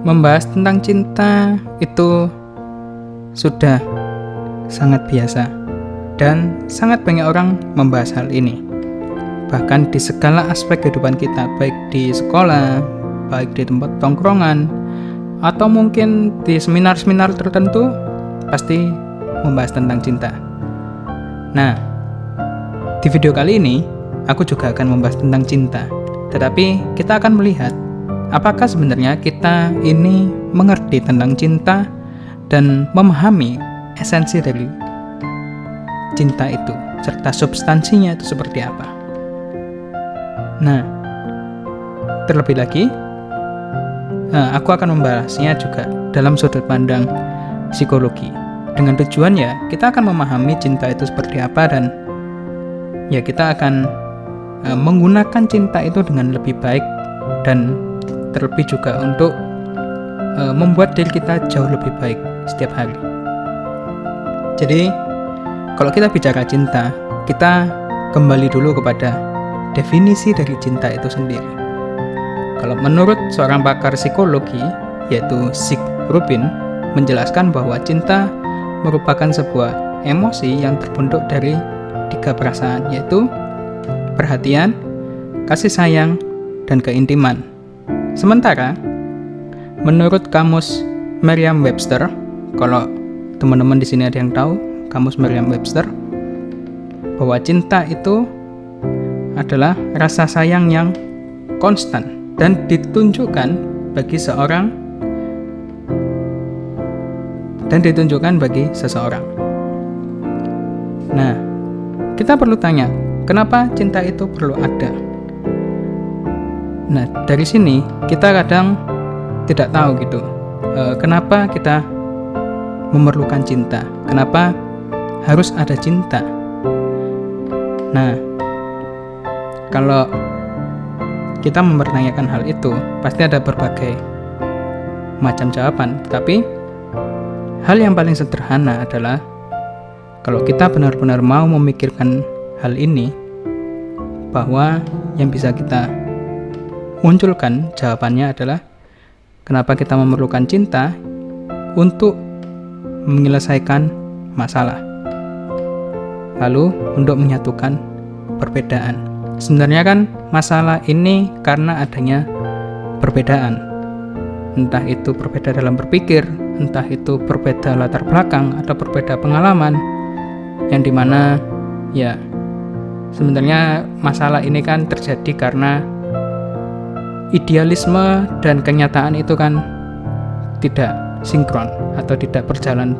membahas tentang cinta itu sudah sangat biasa dan sangat banyak orang membahas hal ini. Bahkan di segala aspek kehidupan kita, baik di sekolah, baik di tempat tongkrongan, atau mungkin di seminar-seminar tertentu, pasti membahas tentang cinta. Nah, di video kali ini, aku juga akan membahas tentang cinta. Tetapi kita akan melihat apakah sebenarnya kita ini mengerti tentang cinta dan memahami esensi dari cinta itu serta substansinya itu seperti apa. Nah, terlebih lagi, nah, aku akan membahasnya juga dalam sudut pandang psikologi. Dengan tujuan ya, kita akan memahami cinta itu seperti apa dan ya kita akan uh, menggunakan cinta itu dengan lebih baik dan terlebih juga untuk uh, membuat diri kita jauh lebih baik setiap hari. Jadi, kalau kita bicara cinta, kita kembali dulu kepada definisi dari cinta itu sendiri. Kalau menurut seorang pakar psikologi, yaitu Sig Rubin, menjelaskan bahwa cinta merupakan sebuah emosi yang terbentuk dari tiga perasaan, yaitu perhatian, kasih sayang, dan keintiman. Sementara, menurut kamus Merriam-Webster, kalau teman-teman di sini ada yang tahu kamus Merriam-Webster, bahwa cinta itu adalah rasa sayang yang konstan dan ditunjukkan bagi seorang dan ditunjukkan bagi seseorang. Nah, kita perlu tanya, kenapa cinta itu perlu ada? Nah, dari sini kita kadang tidak tahu gitu, e, kenapa kita memerlukan cinta, kenapa harus ada cinta. Nah, kalau kita mempertanyakan hal itu, pasti ada berbagai macam jawaban, tapi hal yang paling sederhana adalah kalau kita benar-benar mau memikirkan hal ini, bahwa yang bisa kita munculkan jawabannya adalah kenapa kita memerlukan cinta untuk menyelesaikan masalah. Lalu untuk menyatukan perbedaan. Sebenarnya kan masalah ini karena adanya perbedaan. Entah itu berbeda dalam berpikir, entah itu berbeda latar belakang atau berbeda pengalaman, yang di mana ya sebenarnya masalah ini kan terjadi karena idealisme dan kenyataan itu kan tidak sinkron atau tidak berjalan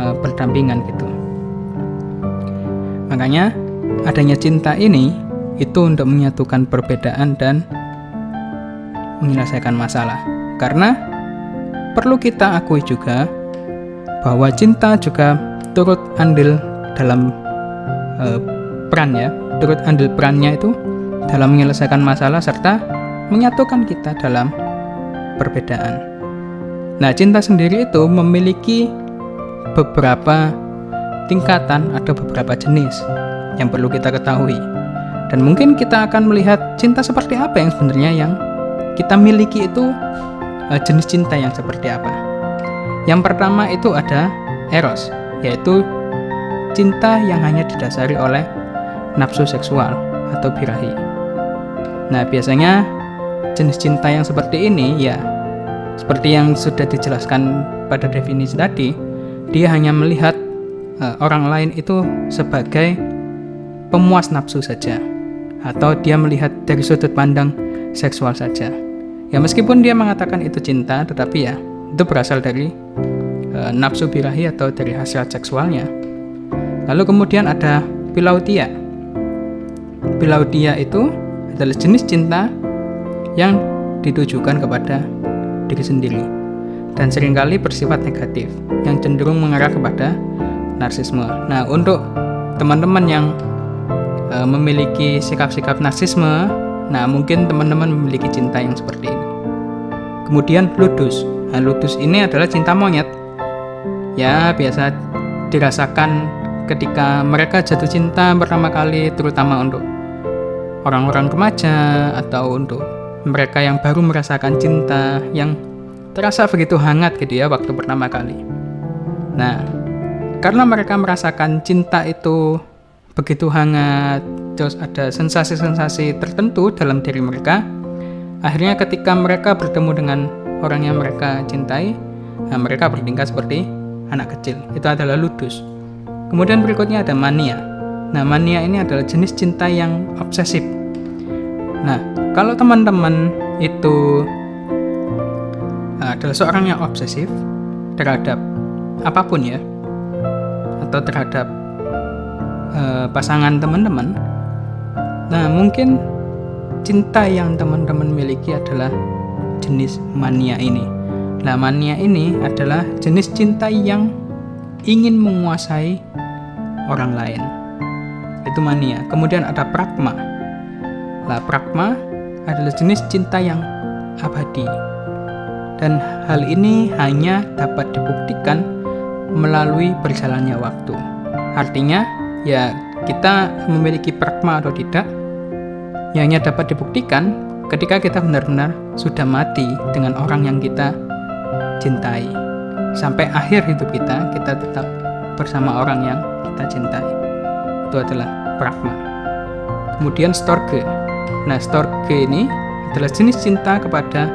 uh, berdampingan gitu. Makanya adanya cinta ini itu untuk menyatukan perbedaan dan menyelesaikan masalah. Karena perlu kita akui juga bahwa cinta juga turut andil dalam uh, peran ya, turut andil perannya itu dalam menyelesaikan masalah serta menyatukan kita dalam perbedaan. Nah, cinta sendiri itu memiliki beberapa tingkatan atau beberapa jenis yang perlu kita ketahui. Dan mungkin kita akan melihat cinta seperti apa yang sebenarnya yang kita miliki itu uh, jenis cinta yang seperti apa. Yang pertama itu ada eros yaitu cinta yang hanya didasari oleh nafsu seksual atau birahi. Nah, biasanya jenis cinta yang seperti ini ya seperti yang sudah dijelaskan pada definisi tadi, dia hanya melihat uh, orang lain itu sebagai pemuas nafsu saja atau dia melihat dari sudut pandang seksual saja. Ya meskipun dia mengatakan itu cinta, tetapi ya itu berasal dari e, nafsu birahi atau dari hasil seksualnya. Lalu kemudian ada pilautia. Pilautia itu adalah jenis cinta yang ditujukan kepada diri sendiri dan sering kali bersifat negatif yang cenderung mengarah kepada narsisme. Nah, untuk teman-teman yang e, memiliki sikap-sikap narsisme, nah mungkin teman-teman memiliki cinta yang seperti ini. Kemudian ludus. Nah, ludus ini adalah cinta monyet ya biasa dirasakan ketika mereka jatuh cinta pertama kali terutama untuk orang-orang remaja atau untuk mereka yang baru merasakan cinta yang terasa begitu hangat gitu ya waktu pertama kali. Nah, karena mereka merasakan cinta itu begitu hangat, terus ada sensasi-sensasi tertentu dalam diri mereka, akhirnya ketika mereka bertemu dengan orang yang mereka cintai, nah mereka bertingkah seperti anak kecil. Itu adalah ludus. Kemudian berikutnya ada mania. Nah, mania ini adalah jenis cinta yang obsesif. Nah, kalau teman-teman itu adalah seorang yang obsesif terhadap apa pun ya atau terhadap uh, pasangan teman-teman nah mungkin cinta yang teman-teman miliki adalah jenis mania ini nah mania ini adalah jenis cinta yang ingin menguasai orang lain mania kemudian ada pragma lah pragma adalah jenis cinta yang abadi dan hal ini hanya dapat dibuktikan melalui berjalannya waktu. Artinya, ya kita memiliki pragma atau tidak, yang hanya dapat dibuktikan ketika kita benar-benar sudah mati dengan orang yang kita cintai. Sampai akhir hidup kita, kita tetap bersama orang yang kita cintai. Itu adalah pragma. Kemudian storge. Nah, storge ini adalah jenis cinta kepada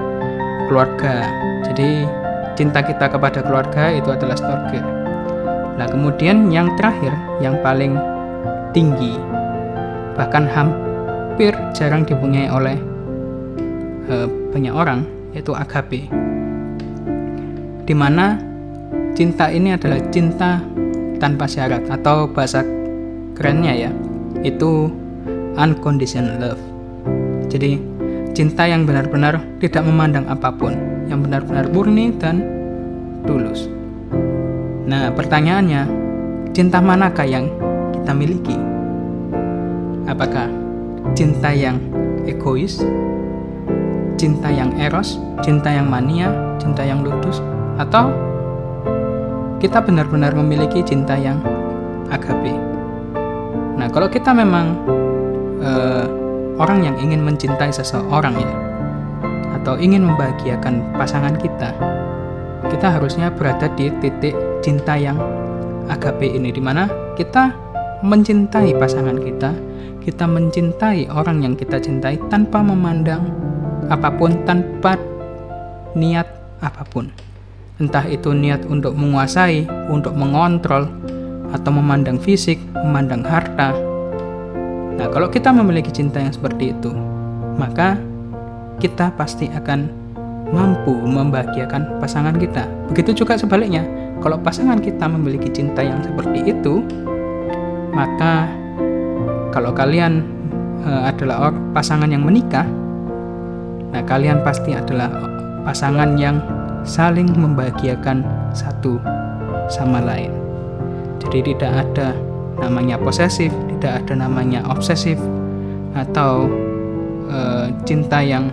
keluarga. Jadi cinta kita kepada keluarga itu adalah storge. Nah kemudian yang terakhir, yang paling tinggi, bahkan hampir jarang dipunyai oleh uh, banyak orang, yaitu agape. Di mana cinta ini adalah cinta tanpa syarat atau bahasa kerennya ya, itu unconditional love. Jadi cinta yang benar-benar tidak memandang apa pun, yang benar-benar murni dan tulus. Nah, pertanyaannya, cinta manakah yang kita miliki? Apakah cinta yang egois, cinta yang eros, cinta yang mania, cinta yang ludus, atau kita benar-benar memiliki cinta yang agape? Nah, kalau kita memang uh, orang yang ingin mencintai seseorang ya atau ingin membahagiakan pasangan kita kita harusnya berada di titik cinta yang agape ini di mana kita mencintai pasangan kita kita mencintai orang yang kita cintai tanpa memandang apa pun tanpa niat apa pun. Entah itu niat untuk menguasai untuk mengontrol atau memandang fisik memandang harta Nah, kalau kita memiliki cinta yang seperti itu, maka kita pasti akan mampu membahagiakan pasangan kita. Begitu juga sebaliknya, kalau pasangan kita memiliki cinta yang seperti itu, maka kalau kalian e, adalah pasangan yang menikah, nah kalian pasti adalah pasangan yang saling membahagiakan satu sama lain. Jadi tidak ada namanya posesif, tidak ada namanya obsesif atau e, cinta yang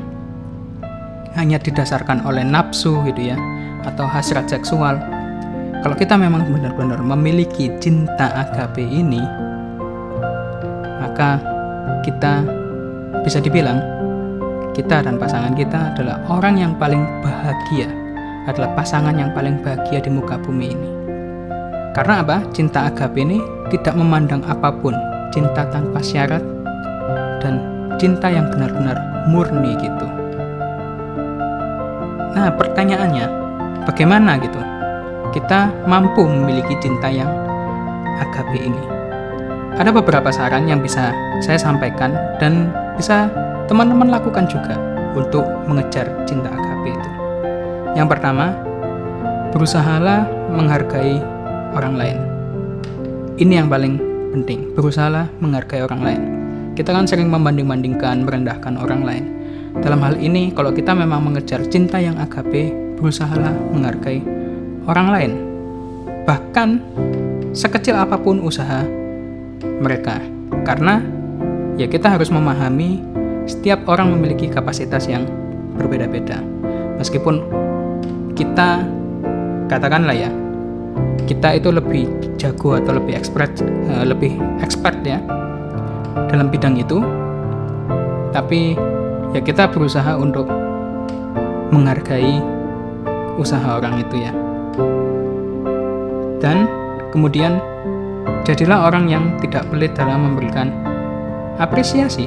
hanya didasarkan oleh nafsu gitu ya atau hasrat seksual. Kalau kita memang benar-benar memiliki cinta agape ini, maka kita bisa dibilang kita dan pasangan kita adalah orang yang paling bahagia, adalah pasangan yang paling bahagia di muka bumi ini. Karena apa? Cinta agape ini tidak memandang apa pun, cinta tanpa syarat, dan cinta yang benar-benar murni gitu. Nah, pertanyaannya, bagaimana gitu? Kita mampu memiliki cinta yang agape ini. Ada beberapa saran yang bisa saya sampaikan dan bisa teman-teman lakukan juga untuk mengejar cinta agape itu. Yang pertama, berusahalah menghargai orang lain. Ini yang paling penting, berusaha menghargai orang lain. Kita kan sering membanding-bandingkan, merendahkan orang lain. Dalam hal ini, kalau kita memang mengejar cinta yang agape, berusahalah menghargai orang lain. Bahkan sekecil apa pun usaha mereka. Karena ya kita harus memahami setiap orang memiliki kapasitas yang berbeda-beda. Meskipun kita katakanlah ya, kita itu lebih jago atau lebih expert uh, lebih expert ya dalam bidang itu. Tapi ya kita berusaha untuk menghargai usaha orang itu ya. Dan kemudian jadilah orang yang tidak pelit dalam memberikan apresiasi.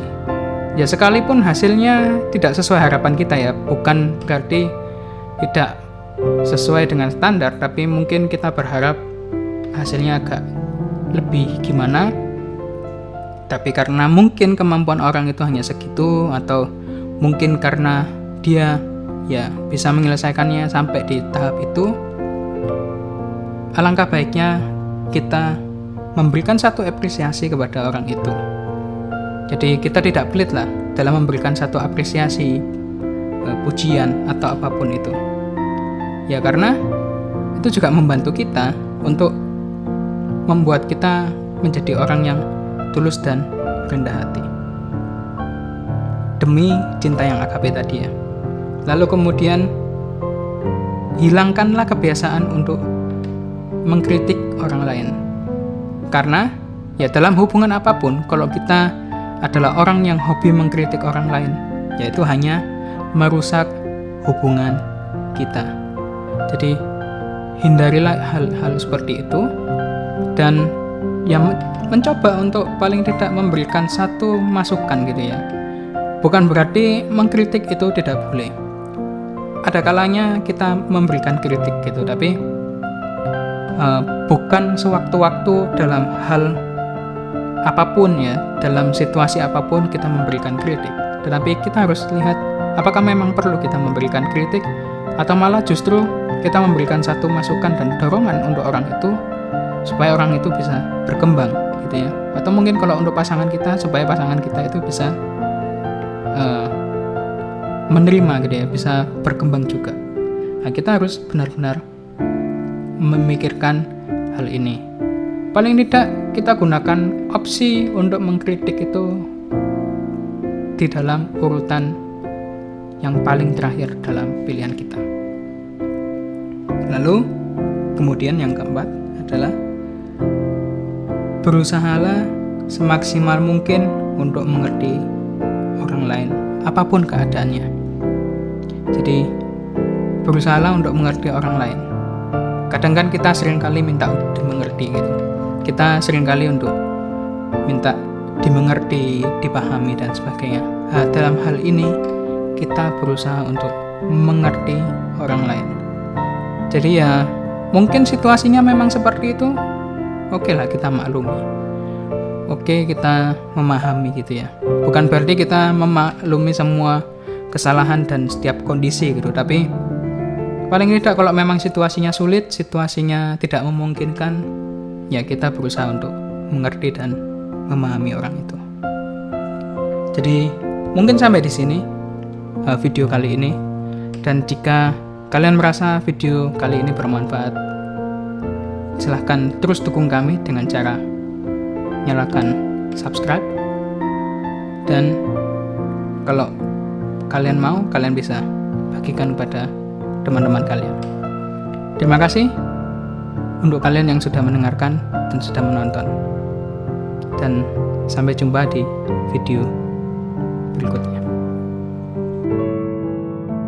Ya sekalipun hasilnya tidak sesuai harapan kita ya bukan berarti tidak sesuai dengan standar tapi mungkin kita berharap hasilnya agak lebih gimana. Tapi karena mungkin kemampuan orang itu hanya segitu atau mungkin karena dia ya bisa menyelesaikannya sampai di tahap itu alangkah baiknya kita memberikan satu apresiasi kepada orang itu. Jadi kita tidak pelit lah dalam memberikan satu apresiasi eh, pujian atau apa pun itu ya karena itu juga membantu kita untuk membuat kita menjadi orang yang tulus dan rendah hati. Demi cinta yang akabe tadi ya. Lalu kemudian hilangkanlah kebiasaan untuk mengkritik orang lain. Karena ya dalam hubungan apa pun kalau kita adalah orang yang hobi mengkritik orang lain, yaitu hanya merusak hubungan kita. Jadi hindarilah hal-hal seperti itu dan yang mencoba untuk paling tidak memberikan satu masukan gitu ya. Bukan berarti mengkritik itu tidak boleh. Ada kalanya kita memberikan kritik gitu, tapi uh, bukan sewaktu-waktu dalam hal apa pun ya, dalam situasi apa pun kita memberikan kritik. Tetapi kita harus lihat apakah memang perlu kita memberikan kritik atau malah justru kita memberikan satu masukan dan dorongan untuk orang itu supaya orang itu bisa berkembang gitu ya. Atau mungkin kalau untuk pasangan kita supaya pasangan kita itu bisa uh, menerima gitu ya bisa berkembang juga. Nah kita harus benar-benar memikirkan hal ini. Paling tidak kita gunakan opsi untuk mengkritik itu di dalam urutan yang paling terakhir dalam pilihan kita lalu kemudian yang keempat adalah berusahalah semaksimal mungkin untuk mengerti orang lain, apa pun keadaannya. Jadi, berusahalah untuk mengerti orang lain. Kadang kan kita sering kali minta untuk dimengerti gitu. Kita sering kali untuk minta dimengerti, dipahami dan sebagainya. Nah, dalam hal ini kita berusaha untuk mengerti orang lain. Jadi ya, mungkin situasinya memang seperti itu, oke lah kita maklumi. Oke kita memahami gitu ya. Bukan berarti kita memaklumi semua kesalahan dan setiap kondisi gitu tapi paling tidak kalau memang situasinya sulit situasinya tidak memungkinkan ya kita berusaha untuk mengerti dan memahami orang itu. Jadi mungkin sampai di sini uh, video kali ini. Dan jika kalian merasa video kali ini bermanfaat silahkan terus dukung kami dengan cara nyalakan subscribe. Dan kalau kalian mau kalian bisa bagikan kepada teman-teman kalian. Terima kasih untuk kalian yang sudah mendengarkan dan sudah menonton. Dan sampai jumpa di video berikutnya